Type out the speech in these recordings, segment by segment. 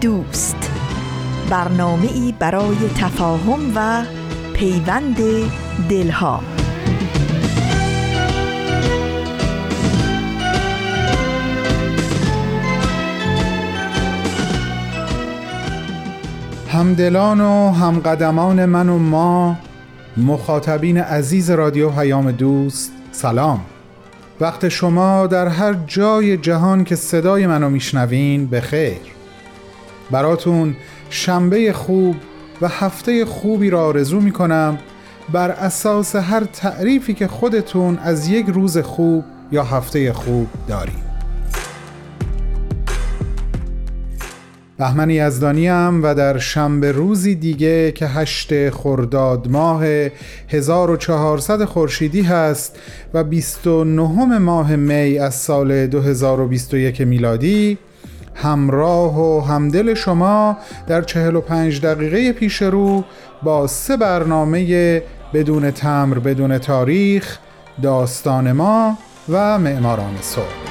دوست. برنامه ای برای تفاهم و پیوند دلها. همدلان و همقدمان من و ما مخاطبین عزیز رادیو پیام دوست سلام. وقت شما در هر جای جهان که صدای منو میشنوین به خیر براتون شنبه خوب و هفته خوبی را آرزو می کنم بر اساس هر تعریفی که خودتون از یک روز خوب یا هفته خوب دارید. بهمن یزدانی و در شنبه روزی دیگه که هشت خرداد ماه 1400 خورشیدی هست و 29 ماه می از سال 2021 میلادی همراه و همدل شما در 45 دقیقه پیش رو با سه برنامه بدون تمر بدون تاریخ داستان ما و معماران صبح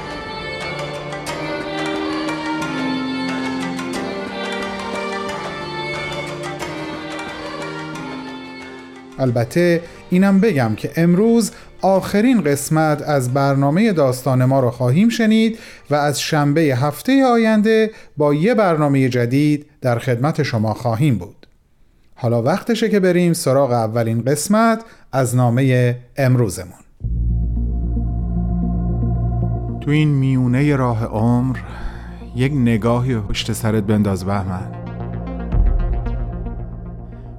البته اینم بگم که امروز آخرین قسمت از برنامه داستان ما رو خواهیم شنید و از شنبه هفته آینده با یه برنامه جدید در خدمت شما خواهیم بود. حالا وقتشه که بریم سراغ اولین قسمت از نامه امروزمون. تو این میونه راه عمر یک نگاهی پشت سرت بنداز بهمن.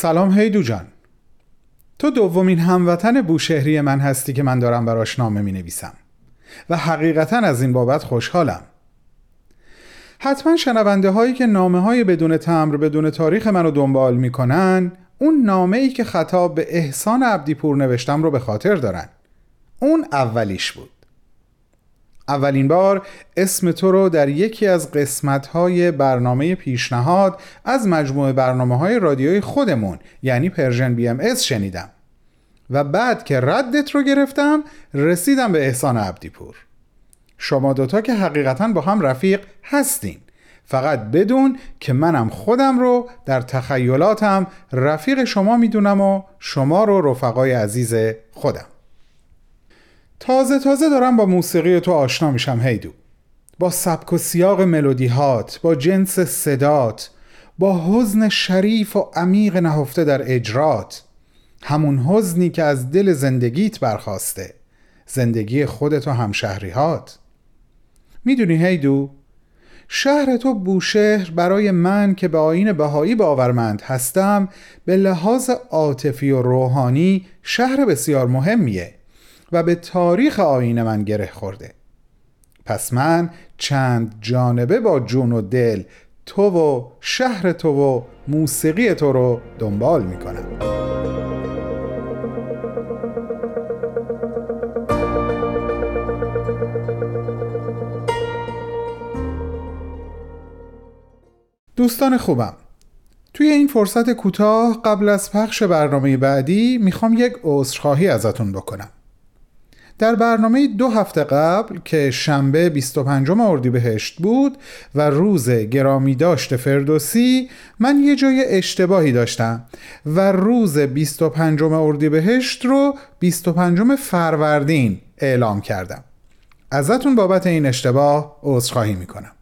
سلام هیدو جان. تو دومین هموطن بوشهری من هستی که من دارم براش نامه می نویسم و حقیقتا از این بابت خوشحالم. حتما شنونده هایی که نامه های بدون تمبر بدون تاریخ منو دنبال می‌کنن اون نامه ای که خطاب به احسان عبدی پور نوشتم رو به خاطر دارن. اون اولیش بود. اولین بار اسم تو رو در یکی از قسمت‌های برنامه پیشنهاد از مجموعه برنامه های رادیوی خودمون یعنی Persian BMS شنیدم. و بعد که ردت رو گرفتم رسیدم به احسان عبدیپور. شما دوتا که حقیقتا با هم رفیق هستین. فقط بدون که منم خودم رو در تخیلاتم رفیق شما می‌دونم و شما رو رفقای عزیز خودم. تازه تازه دارم با موسیقی تو آشنا میشم هیدو با سبک و سیاق ملودیهات با جنس صدات با حزن شریف و عمیق نهفته در اجرات. همون حزنی که از دل زندگیت برخواسته زندگی خودت و همشهریهات. می‌دونی هیدو شهر تو بوشهر برای من که به آین بهایی باورمند هستم به لحاظ عاطفی و روحانی شهر بسیار مهمیه. و به تاریخ آین من گره خورده. پس من چند جانبه با جون و دل تو و شهر تو و موسیقی تو رو دنبال می‌کنم. دوستان خوبم توی این فرصت کوتاه قبل از پخش برنامه بعدی می‌خوام یک عذرخواهی ازتون بکنم. در برنامه دو هفته قبل که شنبه 25 اردیبهشت بود و روز گرامی داشت فردوسی من یه جای اشتباهی داشتم و روز 25 اردیبهشت رو 25 فروردین اعلام کردم. ازتون بابت این اشتباه عذرخواهی می‌کنم.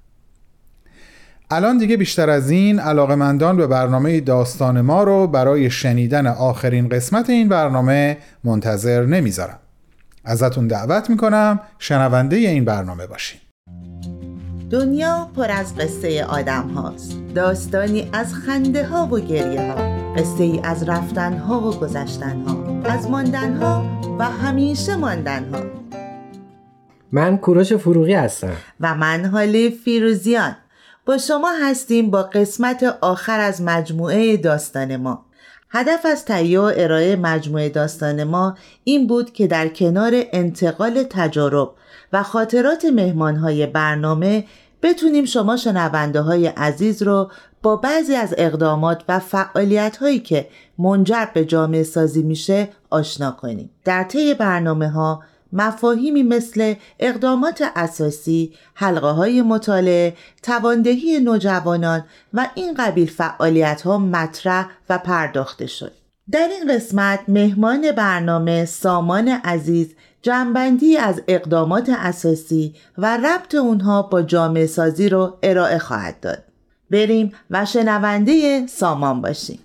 الان دیگه بیشتر از این علاقمندان به برنامه داستان ما رو برای شنیدن آخرین قسمت این برنامه منتظر نمی‌ذارم. ازتون دعوت می‌کنم شنونده این برنامه باشین. دنیا پر از قصه آدم هاست داستانی از خنده ها و گریه ها قصه ای از رفتن ها و گذشتن ها از ماندن ها و همیشه ماندن ها من کوروش فروغی هستم. و من حالی فیروزیان. با شما هستیم با قسمت آخر از مجموعه داستان ما. هدف از تهیه و ارائه مجموعه داستان ما این بود که در کنار انتقال تجارب و خاطرات مهمانهای برنامه بتونیم شما شنونده های عزیز رو با بعضی از اقدامات و فعالیت هایی که منجر به جامعه سازی میشه آشنا کنیم. در طی برنامه ها مفاهیمی مثل اقدامات اساسی، حلقه های مطالعه، تواندهی نوجوانان و این قبیل فعالیت ها مطرح و پرداخته شد. در این قسمت مهمان برنامه سامان عزیز جنبندی از اقدامات اساسی و ربط اونها با جامعه سازی رو ارائه خواهد داد. بریم و شنونده سامان باشیم.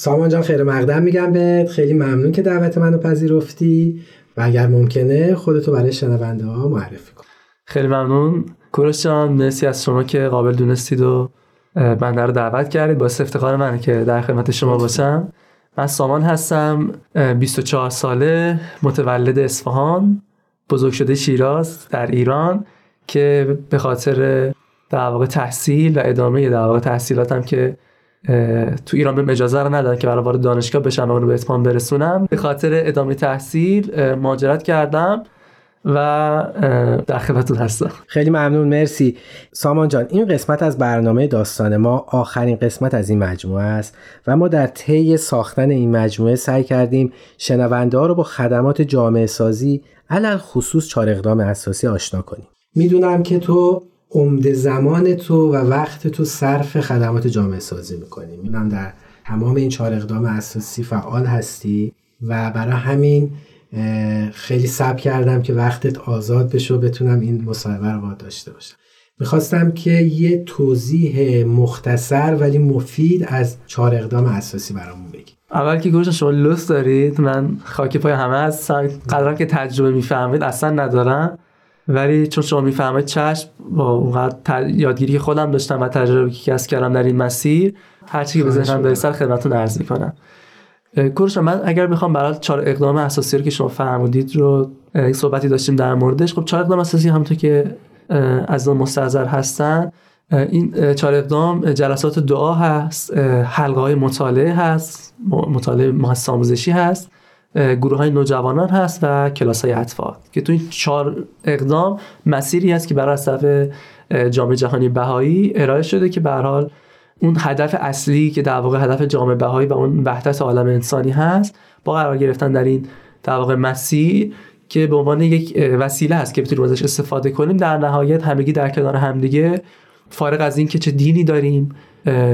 سامان جان خیر مقدم میگم بهت. خیلی ممنون که دعوت منو پذیرفتی. و اگر ممکنه خودتو برای شنونده ها معرفی کن. خیلی ممنون. کوروش جان مرسی از شما که قابل دونستید و بنده رو دعوت کردید. با افتخار منه که در خدمت شما باشم. من سامان هستم 24 ساله متولد اصفهان بزرگ شده شیراز در ایران که به خاطر در واقع تحصیل و ادامه در واقع تحصیلاتم که تو ایران به اجازه رو ندادن که برای وارد دانشگاه بشن و به اتمام برسونم. به خاطر ادامه تحصیل ماجرت کردم و در خدمتتون هستم. خیلی ممنون مرسی. سامان جان این قسمت از برنامه داستان ما آخرین قسمت از این مجموعه است و ما در طی ساختن این مجموعه سعی کردیم شنونده ها رو با خدمات جامعه سازی علل خصوص چهار اقدام اساسی آشنا کنیم. می‌دونم که تو عمده زمان تو و وقت تو صرف خدمات جامعه سازی می‌کنی. می‌دونم در تمام این چهار اقدام اساسی فعال هستی و برای همین خیلی سب کردم که وقتت آزاد بشه و بتونم این مصاحبه رو با داشته باشم. می‌خواستم که یه توضیح مختصر ولی مفید از چهار اقدام اساسی برامون بگی. اول که گوش شما لست دارید. من خاک پای همه هستم. قدرم که تجربه می‌فهمید اصلا ندارم. ولی چون شما می‌فهمید چشم با اونقدر یادگیری خودم داشتم و تجربه که کسب کردم در این مسیر هرچی که به ذهنم برسه خدمتتون عرض می‌کنم. کورش من اگر بخوام برای چهار اقدام اساسی رو که شما فرمودید رو صحبتی داشتیم در موردش خب چهار اقدام اساسی همونطور که از مستحضر هستن. این چهار اقدام جلسات دعا هست حلقه های مطالعه هست مطالعه محص آموزشی هست. گروه های نوجوانان هست و کلاس های اطفال که تو این چهار اقدام مسیری هست که برای طرف جامعه جهانی بهایی ارائه شده که به حال اون هدف اصلی که در واقع هدف جامعه بهایی و اون وحدت عالم انسانی هست با قرار گرفتن در این در واقع مسیر که به عنوان یک وسیله هست که بتونیم ازش استفاده کنیم. در نهایت همگی در کنار همدیگه فارغ از این که چه دینی داریم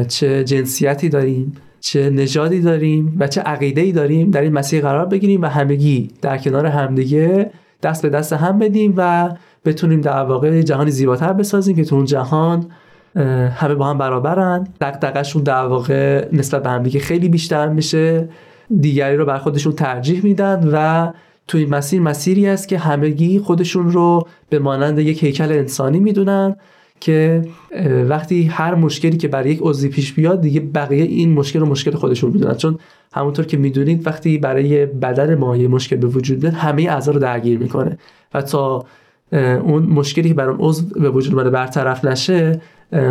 چه جنسیتی داریم چه نژادی داریم و چه عقیده ای داریم در این مسیر قرار بگیریم و همگی در کنار همدیگه دست به دست هم بدیم و بتونیم در واقع جهانی زیباتر بسازیم که تو اون جهان همه با هم برابرن. دقدقشون در واقع نسبت به همدیگه خیلی بیشتر میشه. دیگری رو بر خودشون ترجیح میدن و تو این مسیر مسیری است که همگی خودشون رو به مانند یک هیکل انسانی می‌دونن. که وقتی هر مشکلی که برای یک عضوی پیش بیاد دیگه بقیه این مشکل رو مشکل خودشون می‌دونن. چون همونطور که می‌دونید وقتی برای بدن ما یه مشکل به وجود بیاد همه اعضا رو درگیر می‌کنه. و تا اون مشکلی که برای اون عضو به وجود اومده برطرف نشه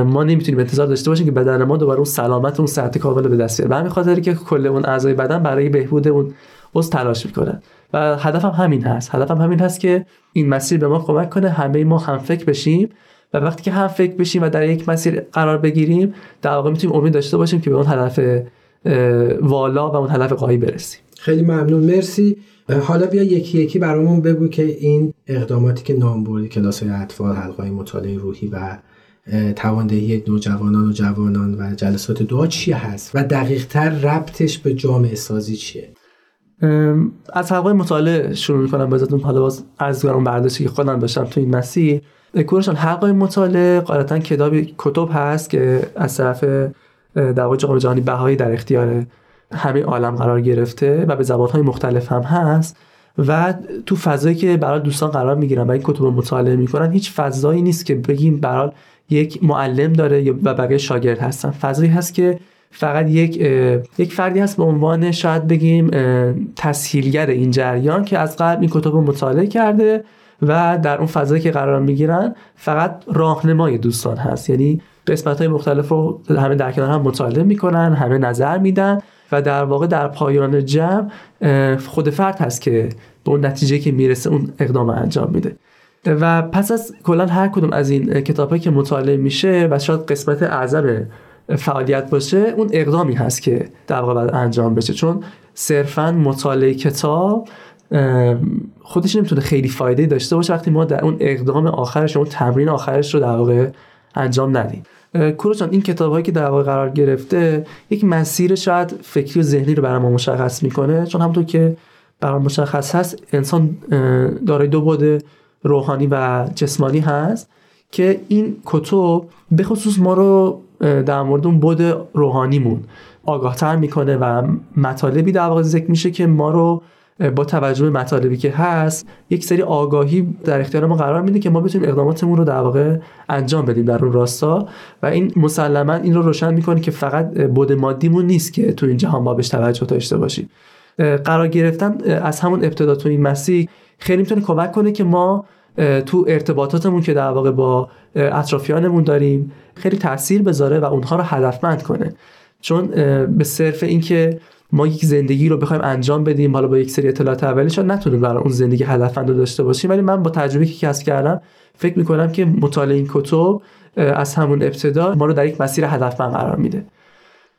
ما نمی‌تونیم انتظار داشته باشیم که بدن ما دوباره اون سلامت اون صحت کامل به دست بیاره. به همین خاطری که کل اون اعضای بدن برای بهبود اون عضو تلاش می‌کنن. و هدفم همین هست. هدفم همین هست که این مسیر به ما کمک کنه همه ما هم فکر بشیم. و وقتی که هم فکر بشیم و در یک مسیر قرار بگیریم در واقع می‌تونیم امید داشته باشیم که به اون هدف والا و اون هدف قایی برسیم. خیلی ممنون. مرسی. حالا بیا یکی یکی برامون بگو که این اقداماتی که نام بردی کلاس های اطفال حلقه مطالعه روحی و تواندهی نوجوانان و جوانان و جلسات دعا چی هست و دقیق تر ربطش به جامعه سازی چیه؟ از حلقه مطالعه شروع می‌کنم. بذاتون حالا باز از اون برداشتی که خودم داشتم تو این مسیر. کورشان حلقه مطالعه قاعدتا کتابی کتب هست که از طرف در واقع جهانی بهایی در اختیار همه عالم قرار گرفته و به زبانهای مختلف هم هست و تو فضایی که برای دوستان قرار می‌گیرن و این کتب رو مطالعه می‌کنن هیچ فضایی نیست که بگیم برای یک معلم داره و بقیه شاگرد هستن. فضایی هست که فقط یک یک فردی هست به عنوان شاید بگیم تسهیلگر این جریان که از قبل این کتب رو مطالعه کرده و در اون فضایی که قرار می‌گیرن فقط راهنمای دوستان هست. یعنی قسمت های مختلف رو همه در کنار هم مطالعه می‌کنن همه نظر میدن و در واقع در پایان جمع خود فرد هست که به اون نتیجه که می‌رسه اون اقدام انجام میده. و پس از کلا هر کدوم از این کتاب که مطالعه میشه و شاید قسمت اعظم فعالیت باشه اون اقدامی هست که در واقع باید انجام بشه. چون صرفا مطالعه کتاب خودش نمی‌تونه خیلی فایده داشته باشه وقتی ما در اون اقدام آخرش اون تمرین آخرش رو در واقع انجام ندیم. کوروچان این کتاب هایی که در واقع قرار گرفته یک مسیر شاید فکری و ذهنی رو برای ما مشخص می‌کنه چون همونطور که برای مشخص هست انسان دارای دو بود روحانی و جسمانی هست که این کتب به خصوص ما رو در مورد اون بود روحانیمون آگاهتر می‌کنه و مطالبی در واقع ذکر میشه که ما رو با توجه به مطالبی که هست یک سری آگاهی در اختیار ما قرار میده که ما بتونیم اقداماتمون رو در واقع انجام بدیم در اون راستا. و این مسلما این رو روشن می‌کنه که فقط بود مادیمون نیست که تو این جهان ما بهش توجه داشته باشیم. قرار گرفتن از همون ابتدا تو این مسیح خیلی می‌تونه کمک کنه که ما تو ارتباطاتمون که در واقع با اطرافیانمون داریم خیلی تاثیر بذاره و اونها رو هدفمند کنه. چون به صرف اینکه ما یک زندگی رو بخوایم انجام بدیم حالا با یک سری اطلاعات اولی شاید نتونیم برای اون زندگی هدفمند داشته باشیم. ولی من با تجربه که کسب کردم فکر می‌کنم که مطالعه این کتب از همون ابتدا ما رو در یک مسیر هدفمند قرار میده.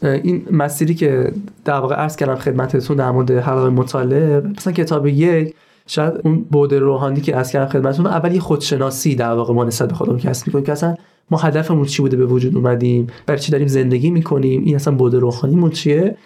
این مسیری که در واقع عرض کردم خدمتتون در مورد حلقه مطالعه مثلا کتاب یک شاید اون بود روحانی که از کردم خدمتتون اول یه خودشناسی در واقع ما نسبت به خودمون کسب می‌کنیم که اصلا ما هدفمون چی بوده به وجود اومدیم برای چی داریم زندگی می‌کنیم این اصلا بود روحانیمون چیه؟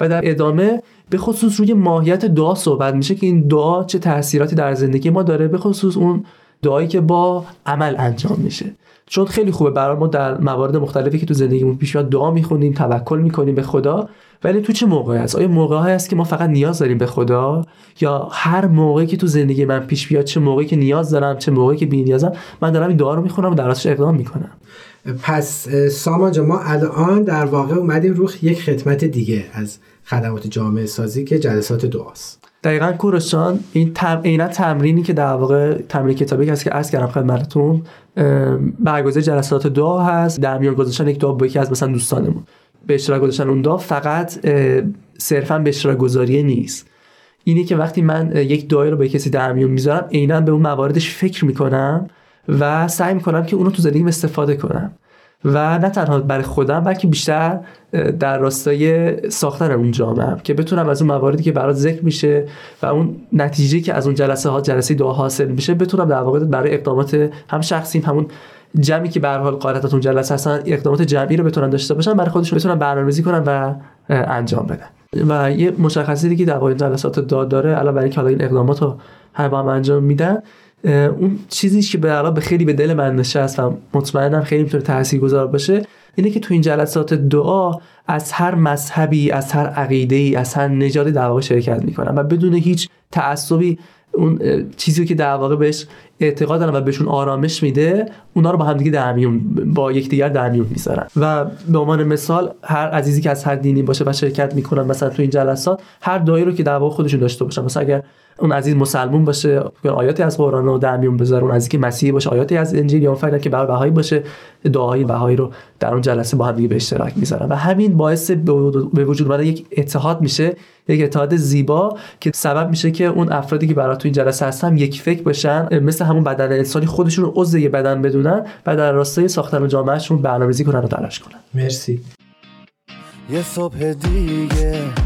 و در ادامه به خصوص روی ماهیت دعا صحبت میشه که این دعا چه تاثیراتی در زندگی ما داره به خصوص اون دعایی که با عمل انجام میشه. چون خیلی خوبه. برای ما در موارد مختلفی که تو زندگیمون پیش میاد دعا می‌خونیم توکل می‌کنیم به خدا. ولی تو چه موقعی هست؟ آیا موقع هست که ما فقط نیاز داریم به خدا؟ یا هر موقعی که تو زندگی من پیش بیاد چه موقعی که نیاز دارم چه موقعی که بی نیازم من دارم این دعا رو می‌خونم و در اقدام می‌کنم. پس سامان ما الان در واقع اومدیم رو یک خدمت دیگه از خدمات جامعه سازی که جلسات دعاست. دقیقا کورشان این تم... تمرینی که در واقع تمرین کتابی هست که عرض کردم خدمتتون برگزار جلسات دعا هست. در میان گذاشتن یک دعا با یکی از مثلا دوستانمون. به اشتراک گذاشتن اون دعا فقط صرفا به اشتراک گذاری نیست. اینه که وقتی من یک دعایی رو به کسی در میون می‌ذارم عینا به اون مواردش فکر می‌کنم و سعی می‌کنم که اونو تو زندگیم استفاده کنم. و نه تنها برای خودم بلکه بیشتر در راستای ساختن اون جامعه که بتونم از اون مواردی که برات ذکر میشه و اون نتیجه که از اون جلسه ها جلسه دعا حاصل میشه بتونم در واقع برای اقدامات هم شخصیم همون جمعی که به حال قاعدتا اون جلسه هستن اقدامات جمعی رو بتونن داشته باشن برای خودشون بتونن برنامه‌ریزی کنن و انجام بدن. و یه مشخصی دیگه در واقع جلسات داد داره علاوه بر اینکه حالا این اقدامات رو هم انجام میدن اون چیزی که به به خیلی به دل من نشست و مطمئنم خیلی می‌تونه تاثیرگذار باشه اینه که تو این جلسات دعا از هر مذهبی از هر عقیده ای از هر نژادی در واقع شرکت می‌کنن و بدون هیچ تعصبی اون چیزی که در واقع بهش اعتقاد دارن و بهشون آرامش میده اونا رو با همدیگه در میون با یکدیگر در میون می‌ذارن. و به عنوان مثال هر عزیزی که از هر دینی باشه و شرکت می‌کنن مثلا تو این جلسات هر دایی رو که در واقع خودشون داشته باشن. مثلا اگر اون عزیز مسلمون باشه آیاتی از قرآن رو در میون بذاره اون عزیزی که مسیحی باشه آیاتی از انجیل یا فردا که برای بهایی باشه دعای بهایی رو در اون جلسه با هم دیگه به اشتراک می‌ذارن. و همین باعث به وجود اومدن یک اتحاد میشه یک اتحاد زیبا که سبب میشه که اون افرادی که برای تو این جلسه هستن یک فکر باشن مثل همون بدن انسانی خودشون رو عضو یه بدن بدونن و در راستای ساختن جامعهشون برنامه‌ریزی کنن و تلاش کنن. مرسی. یه صبح دیگه.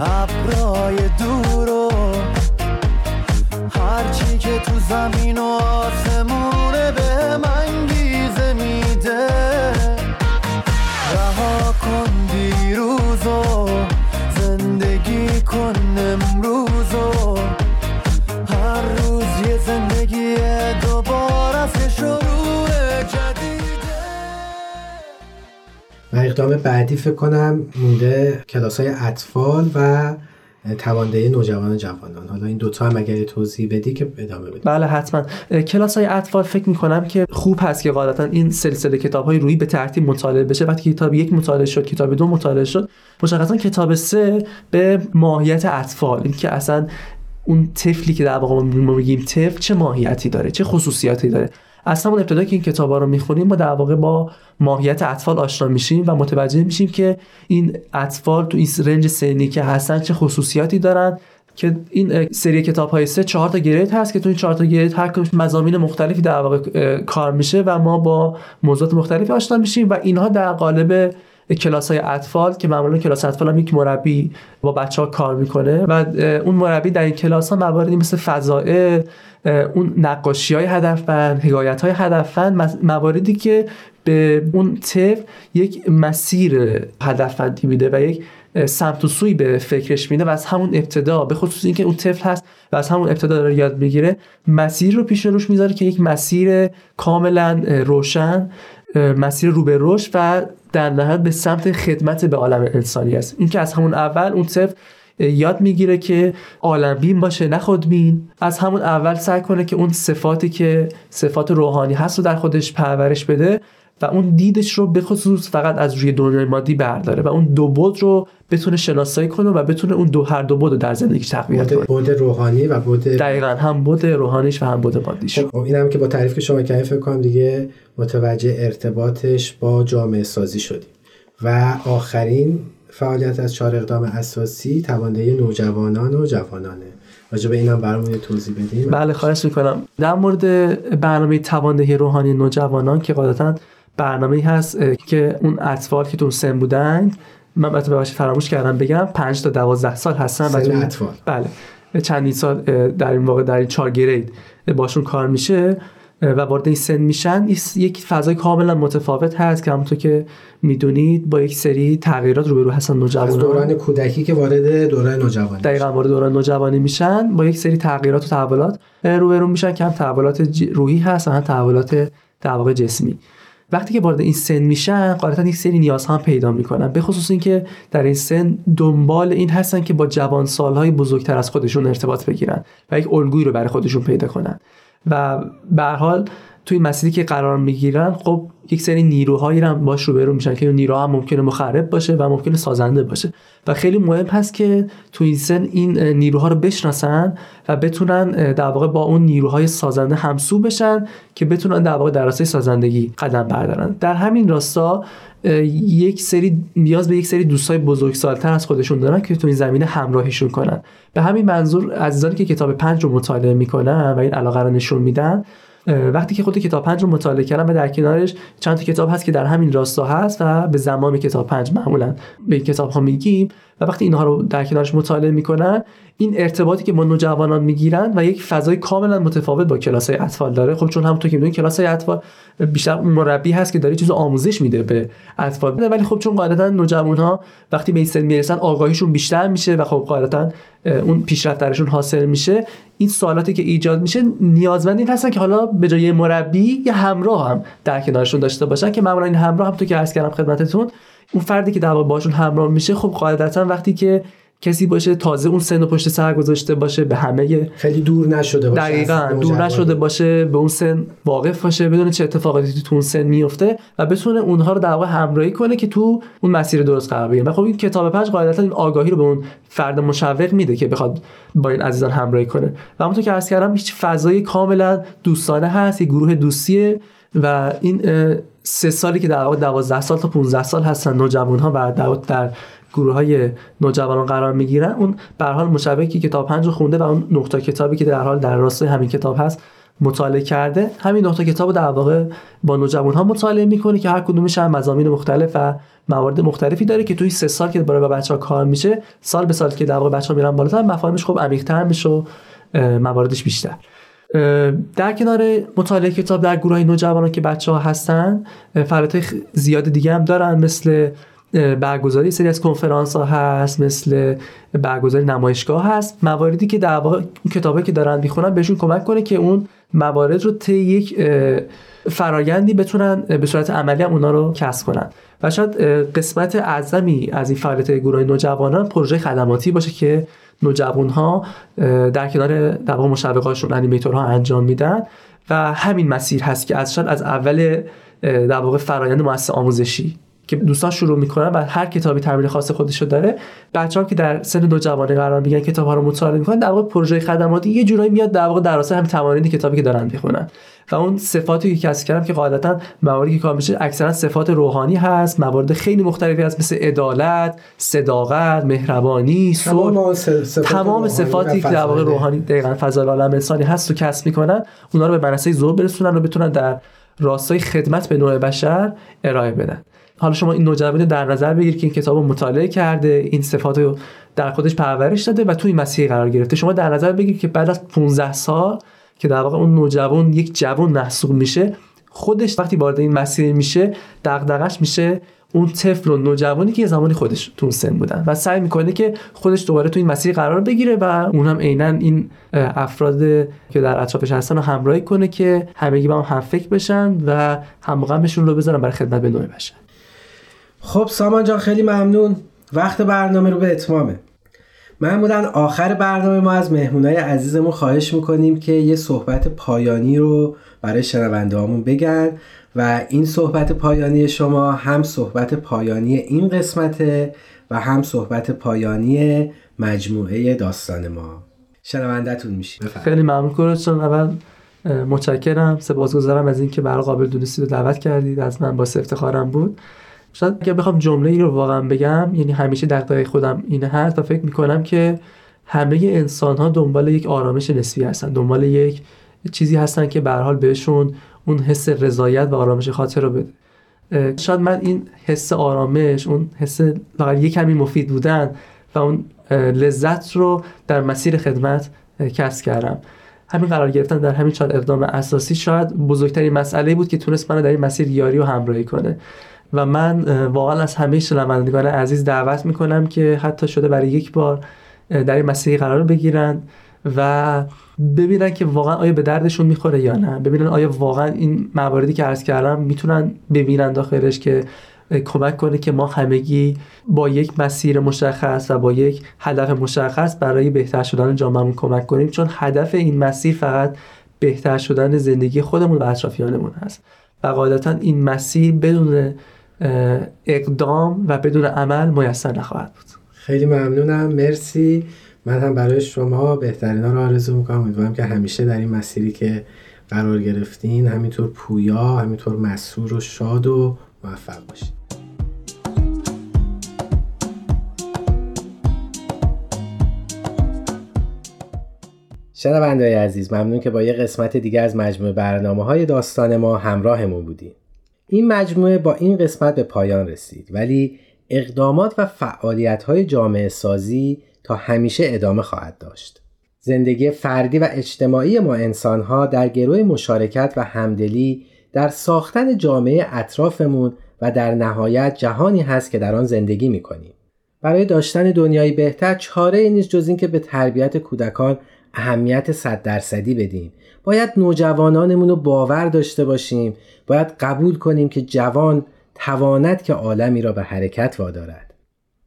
ابرای دور و هرچی که تو زمین و آسمونه به منگیزه میده. رها کن دیروز و زندگی کن امروز. اقدام بعدی فکر کنم مونده کلاس های اطفال و تواندهی نوجوان و جوانان. حالا این دوتا هم اگر توضیح بدی که ادامه بدی. بله حتما. کلاس های اطفال فکر می‌کنم که خوب هست که قاعدتا این سلسله کتاب های روی به ترتیب مطالعه بشه. وقتی کتاب یک مطالعه شد کتاب دو مطالعه شد مشخصا کتاب سه به ماهیت اطفال. این که اصلا اون طفلی که در واقع ما میگیم طفل چه ماهیتی داره چه خصوصیاتی داره. از همون ابتدا که این کتاب ها رو می‌خونیم ما در واقع با ماهیت اطفال آشنا میشیم و متوجه میشیم که این اطفال تو این رنج سنی که هستن چه خصوصیاتی دارن که این سری کتاب های سه چهار تا گرید هست که تو این چهار تا گرید هر کدوم مضامین مختلفی در واقع کار میشه و ما با موضوعات مختلفی آشنا میشیم و اینها در قالب کلاس های اطفال که معمولا کلاس اطفال هم یک مربی با بچه ها کار می‌کنه و اون مربی در این کلاس ها مواردی مثل فضائل اون نقاشی های هدفمند حکایت های هدفمند مواردی که به اون طفل یک مسیر هدفمندی میده و یک سمت و سوی به فکرش میده و از همون ابتدا به خصوص اینکه اون طفل هست و از همون ابتدا داره یاد بگیره مسیر رو پیش روش می‌ذاره که یک مسیر کاملا روشن مسیر رو به رشد و در نهایت به سمت خدمت به عالم انسانی است. این که از همون اول اون طفل یاد می‌گیره که عالم بین باشه نه خودبین از همون اول سعی کنه که اون صفاتی که صفات روحانی هست رو در خودش پرورش بده و اون دیدش رو به خصوص فقط از روی دنیای مادی برداره و اون دو بود رو بتونه شناسایی کنه و بتونه اون دو هر دو بود رو در زندگیش تقویت کنه. بود روحانی و بود دقیقا هم بود روحانیش و هم بود مادیش. خب این هم که با تعریف که شما کردین فکر کنم دیگه متوجه ارتباطش با جامعه سازی شدیم. و آخرین فعالیت از چهار اقدام اساسی تواندهی نوجوانان و جوانانه. راجع به اینم برامون توضیح بدیم بله خواهش می‌کنم. در مورد برنامه تواندهی روحانی نوجوانان که قاعدتا برنامه هست که اون اطفال که تو سن بودن من البته فراموش کردم بگم 5 تا 12 سال هستن سن اطفال. بله. چندین سال در این واقع در این 4 گرید باشون کار میشه و وارد این سن میشن. یک فضای کاملا متفاوت هست که همونطور که می‌دونید با یک سری تغییرات روبرو هستن نوجوانان. از دوران کودکی که وارد دوران نوجوانی دقیقا وارد دوران نوجوانی میشن. با یک سری تغییرات و تحولات روبرو میشن که هم تحولات روحی هست و هم تحولات در واقع جسمی. وقتی که وارد این سن میشن قاعدتا یک سری نیاز هم پیدا می‌کنن. به خصوص اینکه در این سن دنبال این هستن که با جوان سالهای بزرگتر از خودشون ارتباط بگیرن و یک الگویی رو برای خودشون پیدا کنن. و به حال توی مسیری که قرار می‌گیرن خب یک سری نیروهایی هم باش روبرو میشن که اون نیروها هم ممکنه مخرب باشه و ممکنه سازنده باشه. و خیلی مهم هست که تو این سن این نیروها رو بشناسن و بتونن در واقع با اون نیروهای سازنده همسو بشن که بتونن در واقع در راستای سازندگی قدم بردارن. در همین راستا یک سری نیاز به یک سری دوستای بزرگسالتر از خودشون دارن که تو این زمینه همراهیشون کنن. به همین منظور عزیزانی که کتاب پنج رو مطالعه می‌کنن و این علاقه رو نشون میدن وقتی که خود کتاب پنج رو مطالعه کردم و در کنارش چند تا کتاب هست که در همین راستا هست و به زمان کتاب پنج معمولا به این کتاب ها میگیم. و وقتی اینها رو در کنارش مطالعه می‌کنن این ارتباطی که با نوجوانان می‌گیرن و یک فضای کاملا متفاوت با کلاس های اطفال داره. خب چون همونطور که می‌دونید کلاس های اطفال بیشتر مربی هست که داره چیز آموزش میده به اطفال. ولی خب چون قاعدتا نوجوان ها وقتی به این سن می‌رسن آگاهیشون بیشتر میشه و خب قاعدتا اون پیشرفت درشون حاصل میشه. این سوالاتی که ایجاد میشه نیازمند این هستن که حالا به جای مربی یا همراه هم در کنارشون داشته باشن که معمولا این همراه هم تو که عرض کردم خدمتتون اون فردی که در واقع باشون همراه میشه خب قاعدتا وقتی که کسی باشه تازه اون سن و پشت سر گذاشته باشه به همه خیلی دور نشده باشه دقیقا دور نشده باشه به اون سن واقف باشه بدون چه اتفاقاتی تو اون سن میفته و بتونه اونها رو در واقع همراهی کنه که تو اون مسیر درست قرار بگیره. و خب این کتاب پنج قاعدتا این آگاهی رو به اون فرد مشوق میده که بخواد با این عزیزان همراهی کنه. و همونطور که عرض کردم هیچ فضای کاملا دوستانه هست یه گروه دوستیه و این سه سالی که در واقع 12 سال تا 15 سال هستن نوجوان ها و در, در گروه های نوجوانان قرار می‌گیرن. اون به حال مشابهی کتاب پنج خونده و اون نقطه کتابی که در حال در راستای همین کتاب هست مطالعه کرده. همین نقطه کتاب در واقع با نوجوان ها مطالعه می‌کنه که هر کدومش هم مضامین مختلف و موارد مختلفی داره که توی سه سال که برای بچه کار میشه سال به سال که در واقع بچه ها میرن بالاتر مفاهیمش خب عمیق‌تر میشه و مواردش بیشتر. در کنار مطالعه کتاب در گروه نوجوانان که بچه ها هستن فعالیت زیاد دیگه هم دارن مثل برگزاری سری از کنفرانس ها هست مثل برگزاری نمایشگاه هست. مواردی که در واقع کتابی که دارن می‌خونن بهشون کمک کنه که اون موارد رو طی یک فرایندی بتونن به صورت عملی هم اونا رو کسب کنن. و شاید قسمت اعظمی از این فعالیت گروه نوجوانان پروژه خدماتی باشه که نوجوان ها در کنار در واقع مشوقاشون انیمیتورها انجام میدن و همین مسیر هست که از از اول در واقع فرایند مؤسسه آموزشی که دوستان شروع می‌کنن و هر کتابی تمرین خاص خودش رو داره بچه‌ها که در سن نوجوانی قرار می‌گیرن کتاب ها رو مطالعه می‌کنن در واقع پروژه خدماتی یه جورایی میاد در واقع در هم تمارین کتابی که دارن می‌خونن. و اون صفاتی که کسب کردم که قاعدتا مواردی که کار میشه اکثرا صفات روحانی هست موارد خیلی مختلفی هست مثل عدالت صداقت مهربانی صلح. تمام صفاتی که در واقع روحانی دقیقا فضل عالم انسانی هست و کسب می‌کنن اونا رو به منصه ذوق برسونن و بتونن در راستای خدمت به نوع بشر ارائه بدن. حالا شما این نوجوان در نظر بگیر که این کتاب رو مطالعه کرده این صفات رو در خودش پرورش داده و توی مسیر قرار گرفته. شما در نظر بگیر که بعد از 15 سال که در واقع اون نوجوان یک جوان محسوب میشه خودش وقتی وارد این مسیر میشه دغدغش میشه اون طفل و نوجوانی که زمانی خودش تو سن بودن و سعی می‌کنه که خودش دوباره تو این مسیر قرار بگیره و اون هم عینا این افراد که در اطرافش هستن رو همراهی کنه که همگی با هم هم فکر بشن و همغمشون رو بذارن برای خدمت به نوع بشن. خب سامان جان خیلی ممنون. وقت برنامه رو به اتمامه. معمولا آخر برنامه ما از مهمونای عزیزمون خواهش می‌کنیم که یه صحبت پایانی رو برای شنونده بگن و این صحبت پایانی شما هم صحبت پایانی این قسمته و هم صحبت پایانی مجموعه داستان ما. شنوندهتون میشیم. خیلی ممنون. چون اول متشکرم. سپاسگزارم از اینکه برای قابل دونستید و دعوت کردید. از من با افتخارم بود. شاید اگر بخوام جمله ای رو واقعا بگم یعنی همیشه دغدغه خودم اینه هست و فکر می‌کنم که همه انسان ها دنبال یک آرامش نسبی هستن دنبال یک چیزی هستن که به حال بهشون اون حس رضایت و آرامش خاطر رو بده. شاید من این حس آرامش اون حس فقط یک کمی مفید بودن و اون لذت رو در مسیر خدمت کسب کردم. همین قرار گرفتن در همین چهار اقدام اساسی شاید بزرگترین مسئله بود که تونست منو در این مسیر یاری و همراهی کنه. و من واقعا از همه شنوندگان عزیز دعوت می‌کنم که حتی شده برای یک بار در این مسیحی قرار بگیرن و ببینن که واقعا آیا به دردشون می‌خوره یا نه. ببینن آیا واقعا این مواردی که عرض کردم می‌تونن ببینن داخلش که کمک کنه که ما همگی با یک مسیر مشخص و با یک هدف مشخص برای بهتر شدن جامعهمون کمک کنیم. چون هدف این مسیر فقط بهتر شدن زندگی خودمون و اطرافیانمون هست. و قاعدتا این مسیر بدون اقدام و بدون عمل میسر نخواهد بود. خیلی ممنونم. مرسی. من هم برای شما بهترین ها رو آرزو می‌کنم. امیدوارم که همیشه در این مسیری که قرار گرفتین همینطور پویا همینطور مسرور و شاد و موفق باشید شنوندههای عزیز ممنون که با یه قسمت دیگه از مجموعه برنامه های داستان ما همراهمون بودیم این مجموعه با این قسمت به پایان رسید ولی اقدامات و فعالیت های جامعه سازی تا همیشه ادامه خواهد داشت. زندگی فردی و اجتماعی ما انسان ها در گروه مشارکت و همدلی در ساختن جامعه اطرافمون و در نهایت جهانی هست که در آن زندگی می کنیم. برای داشتن دنیایی بهتر چاره نیست جز اینکه به تربیت کودکان اهمیت صد درصدی بدیم باید نوجوانانمون رو باور داشته باشیم. باید قبول کنیم که جوان تواند که عالمی را به حرکت وادارد.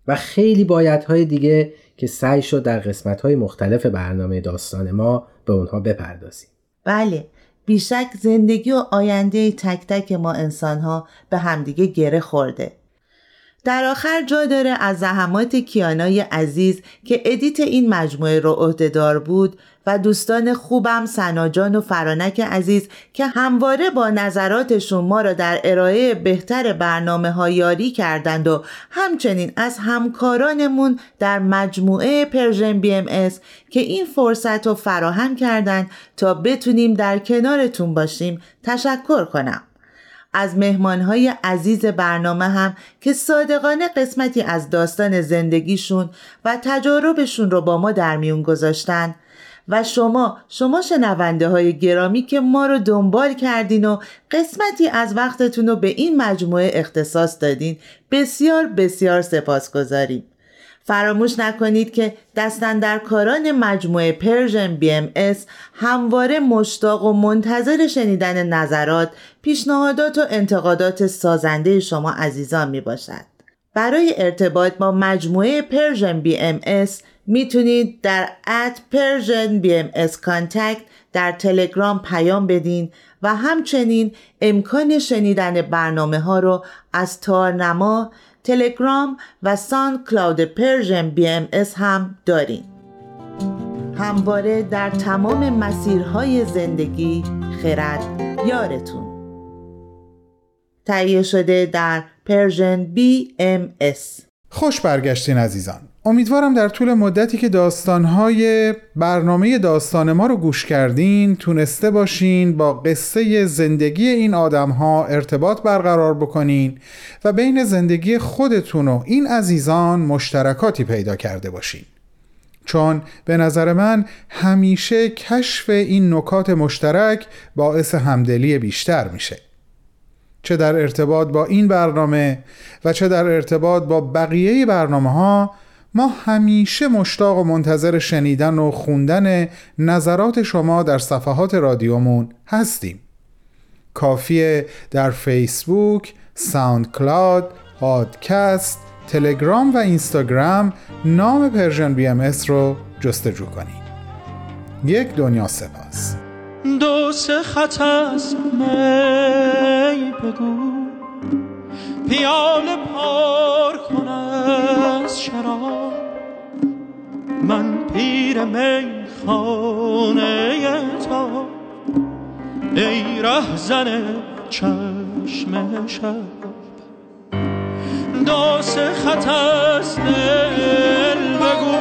و خیلی بایدهای دیگه که سعی شد در قسمتهای مختلف برنامه داستان ما به اونها بپردازیم. بله بیشک زندگی و آینده تک تک ما انسانها به همدیگه گره خورده. در آخر جا داره از زحمات کیانای عزیز که ادیت این مجموعه رو عهده‌دار بود و دوستان خوبم سناجان و فرانک عزیز که همواره با نظراتشون ما را در ارائه بهتر برنامه ها یاری کردند و همچنین از همکارانمون در مجموعه Persian BMS که این فرصت رو فراهم کردند تا بتونیم در کنارتون باشیم تشکر کنم. از مهمانهای عزیز برنامه هم که صادقانه قسمتی از داستان زندگیشون و تجاربشون رو با ما در میون گذاشتن و شما شما شنونده های گرامی که ما رو دنبال کردین و قسمتی از وقتتون رو به این مجموعه اختصاص دادین بسیار بسیار سپاس گذاریم. فراموش نکنید که دست‌اندرکاران مجموعه Persian BMS همواره مشتاق و منتظر شنیدن نظرات، پیشنهادات و انتقادات سازنده شما عزیزان می باشد. برای ارتباط با مجموعه Persian BMS می‌تونید در BMS Contact در تلگرام پیام بدین و همچنین امکان شنیدن برنامه ها رو از تارنما تلگرام و SoundCloud Persian BMS هم دارین. همواره در تمام مسیرهای زندگی خرد یارتون. تهیه شده در Persian BMS خوش برگشتین عزیزان. امیدوارم در طول مدتی که داستانهای برنامه داستان ما رو گوش کردین تونسته باشین با قصه زندگی این آدمها ارتباط برقرار بکنین و بین زندگی خودتون و این عزیزان مشترکاتی پیدا کرده باشین. چون به نظر من همیشه کشف این نکات مشترک باعث همدلی بیشتر میشه. چه در ارتباط با این برنامه و چه در ارتباط با بقیه برنامه ها ما همیشه مشتاق و منتظر شنیدن و خوندن نظرات شما در صفحات رادیومون هستیم. کافیه در فیسبوک، SoundCloud، پادکست، تلگرام و اینستاگرام نام Persian BMS رو جستجو کنید. یک دنیا سپاس. دو سه خط از می بگو. پیاله پر کن از شراب. من پیر می خانه تا. ای ره زن چشم شب. دو سه خط از دل بگو.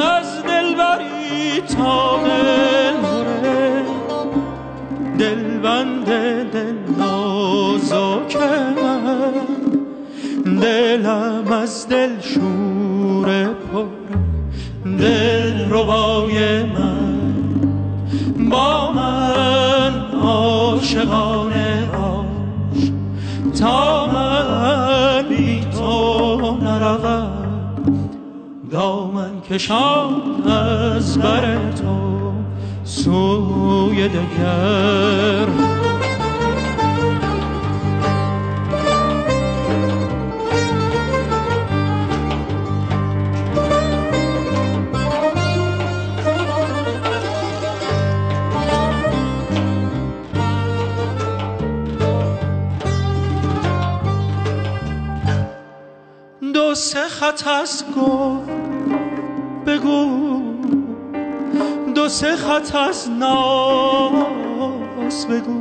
از دلبری تا دل دل بند دل نازک من دلم از دل شور پر دل ربای من. با من عاشقانه باش تا من بی تو نروم. دامن کشان از بر تو سوی دگر. خط از گل بگو. دو سه خط از ناز بگو.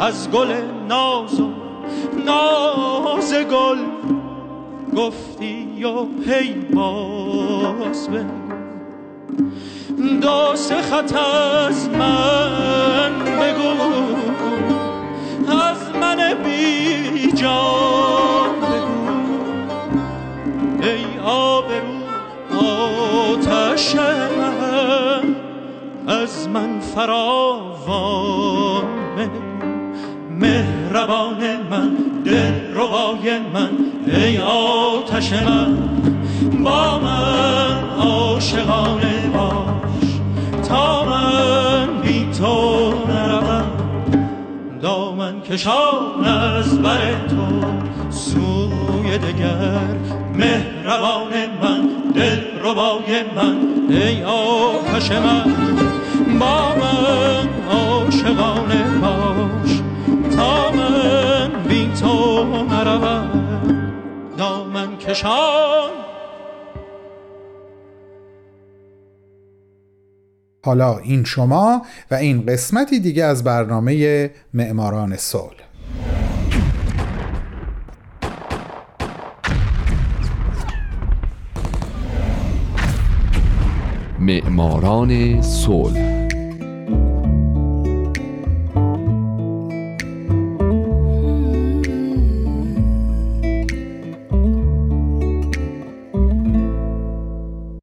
از گل ناز و ناز گل گفتی و هی باز بگو. دو سه خط از من بگو. از من بی جان. بگو ای آبرو آتش من از من فراوان مهربان من دل روای من ای آتش من. با من عاشقانه باش تا من بی تو نروم. دامن کشان از بر تو دگر مهربان من دل ربای من ای آتش من با من عاشقانه باش تا من بی تو نروم. دامن کشان. حالا این شما و این قسمتی دیگه از برنامه معماران صلح. معماران صلح.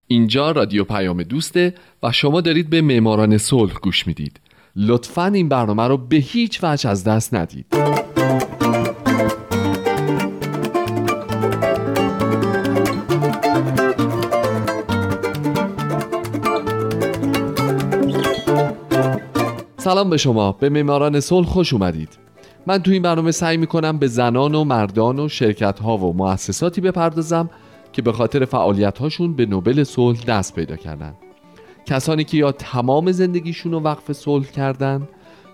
اینجا رادیو پیام دوسته و شما دارید به معماران صلح گوش می‌دید. لطفا این برنامه رو به هیچ وجه از دست ندید. سلام به شما به معماران صلح خوش اومدید. من تو این برنامه سعی می‌کنم به زنان و مردان و شرکت ها و مؤسساتی بپردازم که به خاطر فعالیت هاشون به نوبل صلح دست پیدا کردن. کسانی که یا تمام زندگیشون رو وقف صلح کردن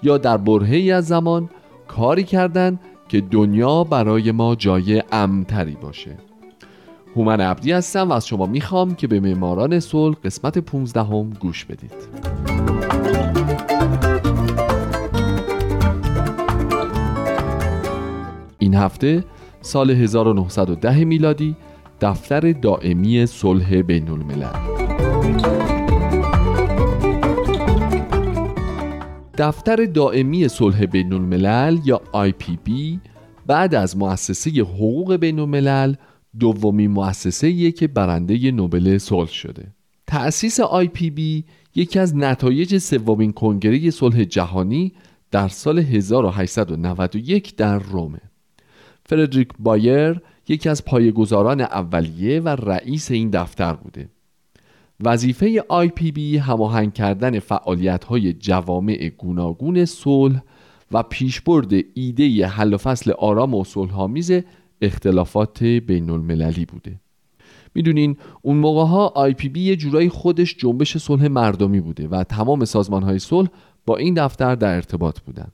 یا در برهی از زمان کاری کردن که دنیا برای ما جای امتری باشه. هومن عبدی هستم و از شما می‌خوام که به معماران صلح قسمت 15 هم گوش بدید. این هفته سال 1910 میلادی دفتر دائمی صلح بین الملل دفتر دائمی صلح بین الملل یا IPB بعد از مؤسسه حقوق بین الملل دومین مؤسسه که برنده نوبل صلح شده. تأسیس IPB یکی از نتایج سومین کنگره صلح جهانی در سال 1891 در رومه. فردریک بایر یکی از پایه‌گذاران اولیه و رئیس این دفتر بوده. وظیفه IPB هماهنگ کردن فعالیت‌های جوامع گوناگون صلح و پیشبرد ایده حل و فصل آرام و صلحآمیز اختلافات بین المللی بوده. می‌دونین اون موقع ها IPB یه جورایی خودش جنبش صلح مردمی بوده و تمام سازمان های صلح با این دفتر در ارتباط بودن.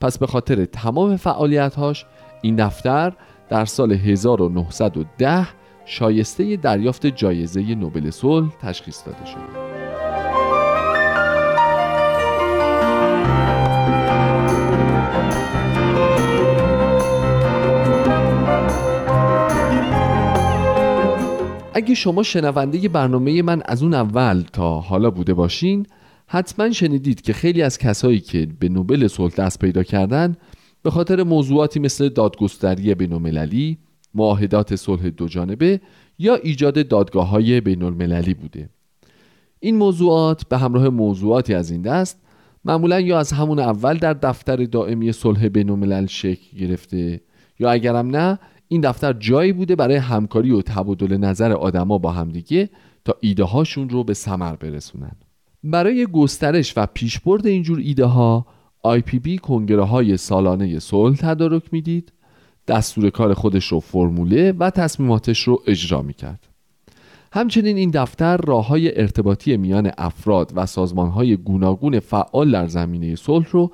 پس به خاطر تمام فعالیت‌هاش این دفتر در سال 1910 شایسته دریافت جایزه نوبل صلح تشخیص داده شد. اگه شما شنونده برنامه من از اون اول تا حالا بوده باشین حتما شنیدید که خیلی از کسایی که به نوبل صلح دست پیدا کردن به خاطر موضوعاتی مثل دادگستری بینالمللی، معاهدات صلح دو جانبه یا ایجاد دادگاه های بین المللی بوده. این موضوعات به همراه موضوعاتی از این دست معمولا یا از همون اول در دفتر دائمی صلح بین الملل شکل گرفته یا اگرم نه این دفتر جایی بوده برای همکاری و تبادل نظر آدما با همدیگه تا ایده هاشون رو به ثمر برسونن. برای گسترش و پیشبرد اینجور ایده ها IPB کنگره های سالانه صلح تدارک می‌دید دستور کار خودش رو فرموله و تصمیماتش رو اجرا می‌کرد. همچنین این دفتر راه های ارتباطی میان افراد و سازمان های گوناگون فعال در زمینه صلح رو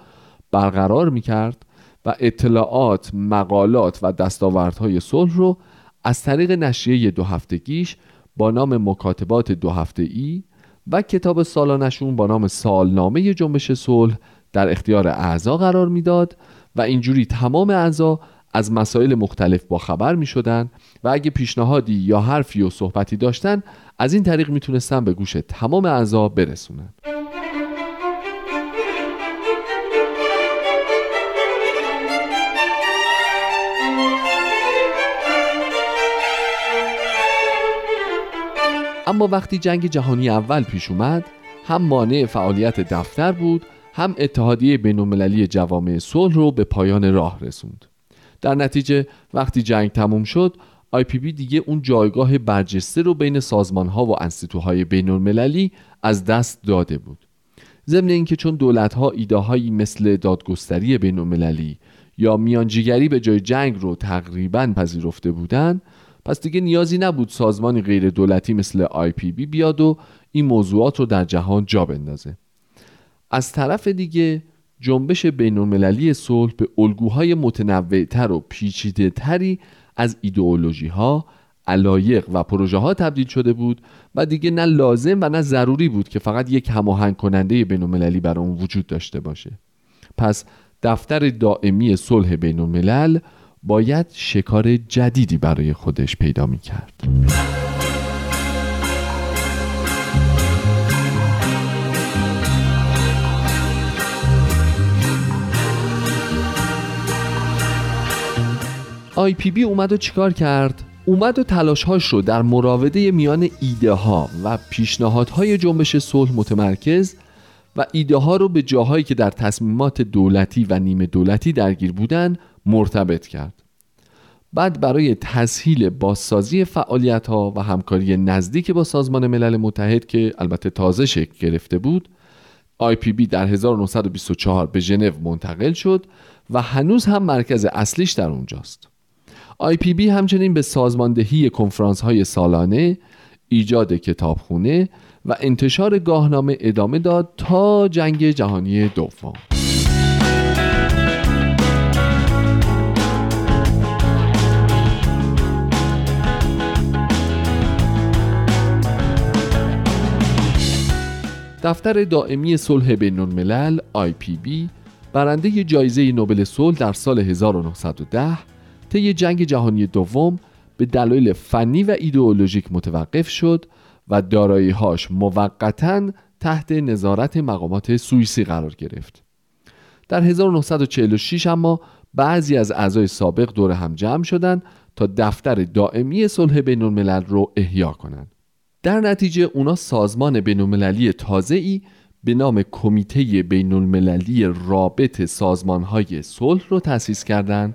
برقرار می‌کرد و اطلاعات، مقالات و دستاوردهای صلح رو از طریق نشریه دو هفتگیش با نام مکاتبات دو هفته ای و کتاب سالانشون با نام سالنامه جنبش صلح در اختیار اعضا قرار می‌داد و اینجوری تمام اعضا از مسائل مختلف با خبر می شدن و اگه پیشنهادی یا حرفی و صحبتی داشتن از این طریق می‌تونستن به گوش تمام اعضا برسونن. اما وقتی جنگ جهانی اول پیش اومد هم مانع فعالیت دفتر بود هم اتحادیه بینالمللی جوامع صلح رو به پایان راه رسوند. در نتیجه وقتی جنگ تموم شد IPB دیگه اون جایگاه برجسته رو بین سازمان ها و انستیتوهای بین المللی از دست داده بود. ضمن اینکه چون دولت ها ایده هایی مثل دادگستری بین المللی یا میانجیگری به جای جنگ رو تقریبا پذیرفته بودن پس دیگه نیازی نبود سازمانی غیر دولتی مثل IPB بیاد و این موضوعات رو در جهان جا بندازه. از طرف دیگه جنبش بین المللی صلح به الگوهای متنوعتر و پیچیده تری از ایدئولوژی ها علایق و پروژه ها تبدیل شده بود و دیگه نه لازم و نه ضروری بود که فقط یک هماهنگ کننده بین المللی برای اون وجود داشته باشه پس دفتر دائمی صلح بین الملل باید شکار جدیدی برای خودش پیدا می کرد. آی پی بی اومد و چیکار کرد؟ اومد و تلاشهاش رو در مراوده میان ایده ها و پیشنهادهای جنبش صلح متمرکز و ایده ها رو به جاهایی که در تصمیمات دولتی و نیمه دولتی درگیر بودن مرتبط کرد بعد برای تسهیل بازسازی فعالیت ها و همکاری نزدیک با سازمان ملل متحد که البته تازه شکل گرفته بود IPB در 1924 به ژنو منتقل شد و هنوز هم مرکز اصلیش در اونجاست IPB همچنین به سازماندهی کنفرانس های سالانه ایجاد کتابخونه و انتشار گاهنامه ادامه داد تا جنگ جهانی دوم. دفتر دائمی صلح بین الملل IPB برنده جایزه نوبل صلح در سال 1910 طی جنگ جهانی دوم به دلایل فنی و ایدئولوژیک متوقف شد و دارایی‌هاش موقتا تحت نظارت مقامات سوئیسی قرار گرفت. در 1946 اما بعضی از اعضای سابق دور هم جمع شدند تا دفتر دائمی صلح بین الملل رو احیا کنند. در نتیجه اونا سازمان بین المللی تازه‌ای به نام کمیته بین المللی رابط سازمانهای صلح رو تأسیس کردند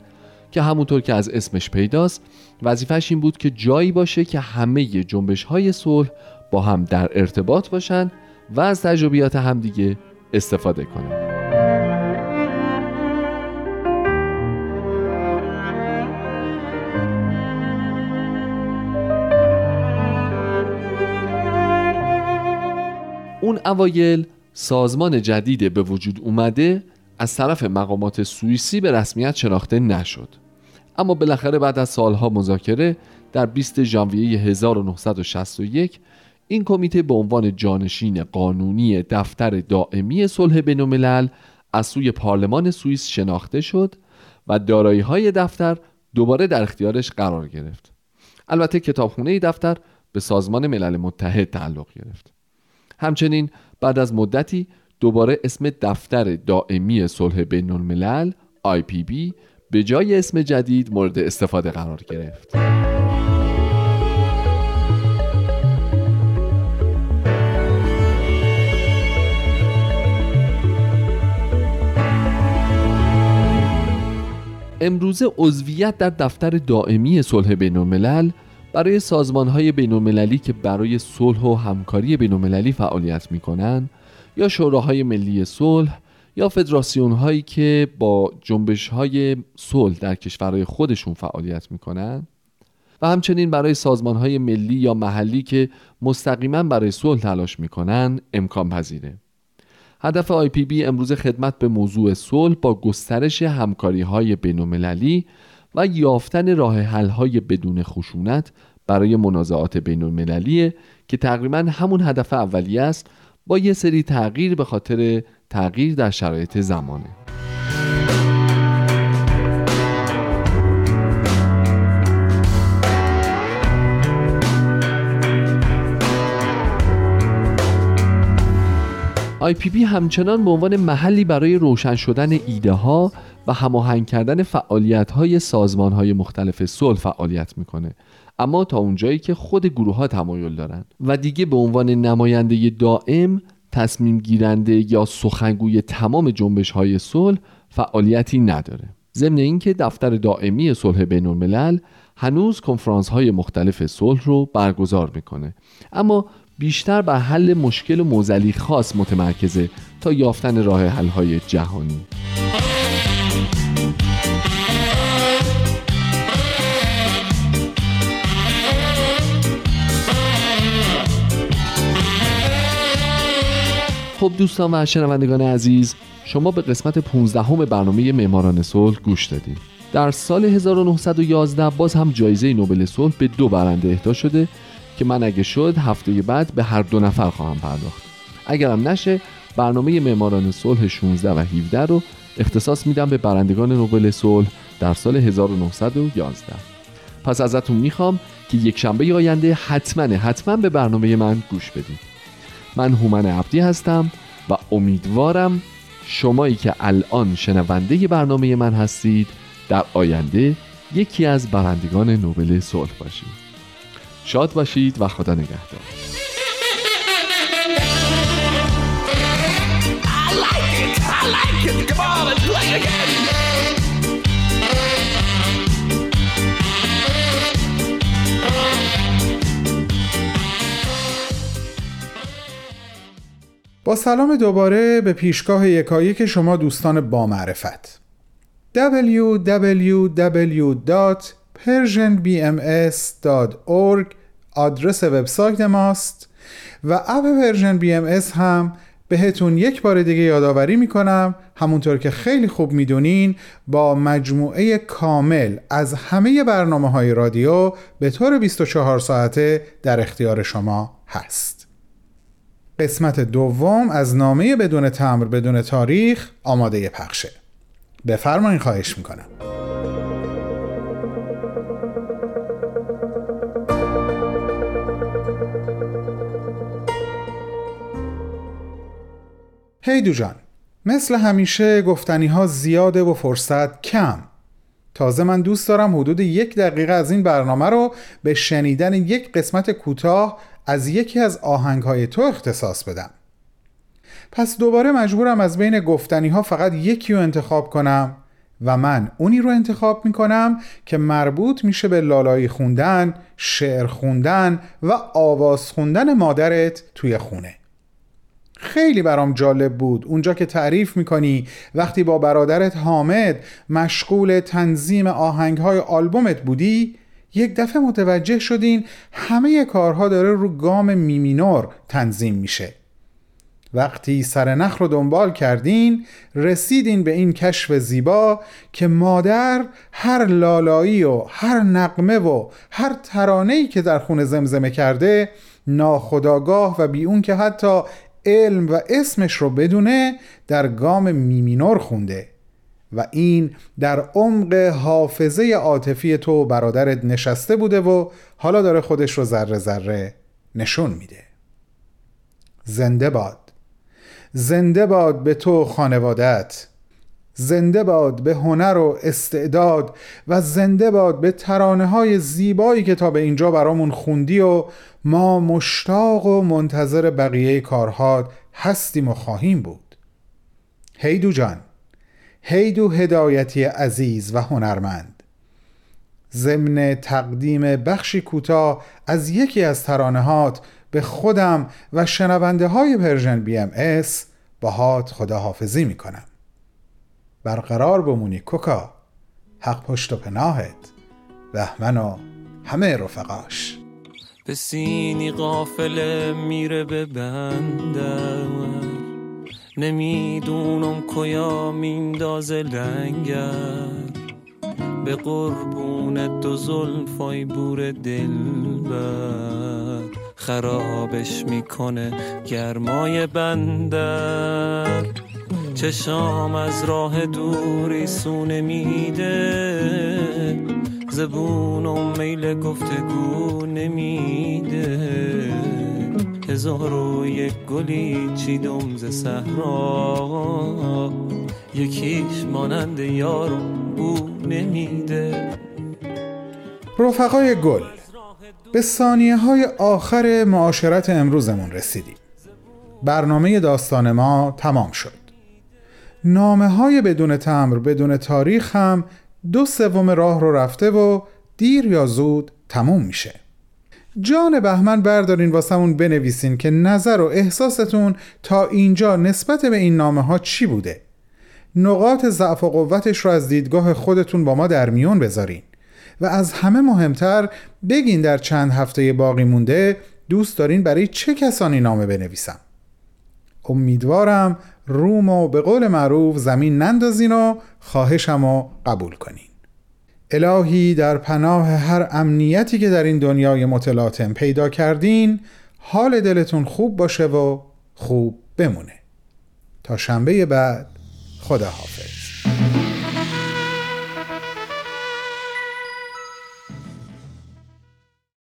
که همونطور که از اسمش پیداست وظیفش این بود که جایی باشه که همه جنبش های صلح با هم در ارتباط باشن و از تجربیات همدیگه استفاده کنند. اون اوایل سازمان جدید به وجود اومده از طرف مقامات سوئیسی به رسمیت شناخته نشد اما بالاخره بعد از سالها مذاکره در 20 ژانویه 1961 این کمیته به عنوان جانشین قانونی دفتر دائمی صلح بین الملل از سوی پارلمان سوئیس شناخته شد و دارایی های دفتر دوباره در اختیارش قرار گرفت. البته کتابخونه دفتر به سازمان ملل متحد تعلق گرفت. همچنین بعد از مدتی دوباره اسم دفتر دائمی صلح بین الملل IPB به جای اسم جدید مورد استفاده قرار گرفت. امروزه عضویت در دفتر دائمی صلح بین الملل برای سازمان های بین المللی که برای صلح و همکاری بین المللی فعالیت می کنند یا شوراهای ملی صلح یا فدراسیون هایی که با جنبش های صلح در کشورهای خودشون فعالیت می‌کنن و همچنین برای سازمان های ملی یا محلی که مستقیما برای صلح تلاش می‌کنن امکان پذیره. هدف آی پی بی امروز خدمت به موضوع صلح با گسترش همکاری های بین و یافتن راه حل های بدون خشونت برای منازعات بین المللیه که تقریبا همون هدف اولیه است با یه سری تغییر به خاطر تغییر در شرایط زمانه. IPB همچنان به عنوان محلی برای روشن شدن ایده ها و هماهنگ کردن فعالیت های سازمان های مختلف صلح فعالیت می‌کنه. اما تا اونجایی که خود گروه ها تمایل دارن و دیگه به عنوان نماینده دائم تصمیم گیرنده یا سخنگوی تمام جنبش های صلح فعالیتی نداره. ضمن اینکه دفتر دائمی صلح بین الملل هنوز کنفرانس های مختلف صلح رو برگزار می‌کنه. اما بیشتر بر حل مشکل و موزلی خاص متمرکزه تا یافتن راه حل های جهانی. خب دوستان و شنوندگان عزیز شما به قسمت 15 همه برنامه معماران صلح گوش دادید در سال 1911 باز هم جایزه نوبل صلح به دو برنده اهدا شده که من اگه شد هفته بعد به هر دو نفر خواهم پرداخت. اگرم نشه برنامه معماران صلح 16 و 17 رو اختصاص میدم به برندگان نوبل صلح در سال 1911 پس ازتون می‌خوام که یک شنبه آینده حتما حتما به برنامه من گوش بدید من هومن عبدی هستم و امیدوارم شمایی که الان شنونده برنامه من هستید در آینده یکی از برندگان نوبل صلح باشید. شاد باشید و خدا نگهدار. با سلام دوباره به پیشگاه یکایک شما دوستان با معرفت. www.persianbms.org آدرس وبسایت ماست و اپ Persian BMS هم بهتون یک بار دیگه یادآوری می‌کنم همونطور که خیلی خوب می‌دونین با مجموعه کامل از همه برنامه های رادیو به طور 24 ساعته در اختیار شما هست. قسمت دوم از نامه بدون تمبر بدون تاریخ آماده پخشه. بفرمایین خواهش می‌کنم. هیدو جان مثل همیشه گفتنی ها زیاده و فرصت کم. تازه من دوست دارم حدود یک دقیقه از این برنامه رو به شنیدن یک قسمت کوتاه از یکی از آهنگ های تو اختصاص بدم. پس دوباره مجبورم از بین گفتنی ها فقط یکی رو انتخاب کنم و من اونی رو انتخاب می کنم که مربوط میشه به لالایی خوندن، شعر خوندن و آواز خوندن مادرت توی خونه. خیلی برام جالب بود اونجا که تعریف می‌کنی وقتی با برادرت حامد مشغول تنظیم آهنگ های آلبومت بودی یک دفعه متوجه شدین همه کارها داره رو گام می مینور تنظیم میشه. وقتی سر نخ رو دنبال کردین رسیدین به این کشف زیبا که مادر هر لالایی و هر نغمه و هر ترانه‌ای که در خونه زمزمه کرده ناخودآگاه و بی اون که حتی علم و اسمش رو بدونه در گام می مینور خونده. و این در عمق حافظه عاطفی تو برادرت نشسته بوده و حالا داره خودش رو ذره ذره نشون میده. زنده باد. زنده باد به تو خانوادت. زنده باد به هنر و استعداد و زنده باد به ترانه های زیبایی که تا به اینجا برامون خوندی و ما مشتاق و منتظر بقیه کارهات هستیم و خواهیم بود. هیدو جان. هیدو هدایتی عزیز و هنرمند. ضمن تقدیم بخشی کوتاه از یکی از ترانهات به خودم و شنونده های Persian BMS باهات خداحافظی می‌کنم. برقرار بمونی کوکا. حق پشت و پناهت. بهمن و همه رفقاش. به سینی قافله میره به بندر. نمی‌دونم کجا میندازه لنگر. به قربون دو زلفای بور دل بر خرابش می‌کنه گرمای بندر. چشام از راه دوری سونه میده. زبون و میل گفتگو نمیده. هزار و یک گلی چیدم ز صحرا. یکیش مانند یارو بو نمیده. رفقای گل به ثانیه های آخر معاشرت امروزمون رسیدیم. برنامه داستان ما تمام شد. نامه های بدون تمر بدون تاریخ هم دو سوم راه رو رفته و دیر یا زود تموم میشه. جان بهمن بردارین واسمون بنویسین که نظر و احساستون تا اینجا نسبت به این نامه ها چی بوده. نقاط ضعف و قوتش رو از دیدگاه خودتون با ما در میون بذارین. و از همه مهمتر بگین در چند هفته باقی مونده دوست دارین برای چه کسانی نامه بنویسم؟ امیدوارم روم و به قول معروف زمین نندازین و خواهشم رو قبول کنین. الهی در پناه هر امنیتی که در این دنیای متلاطم پیدا کردین حال دلتون خوب باشه و خوب بمونه. تا شنبه بعد خدا حافظ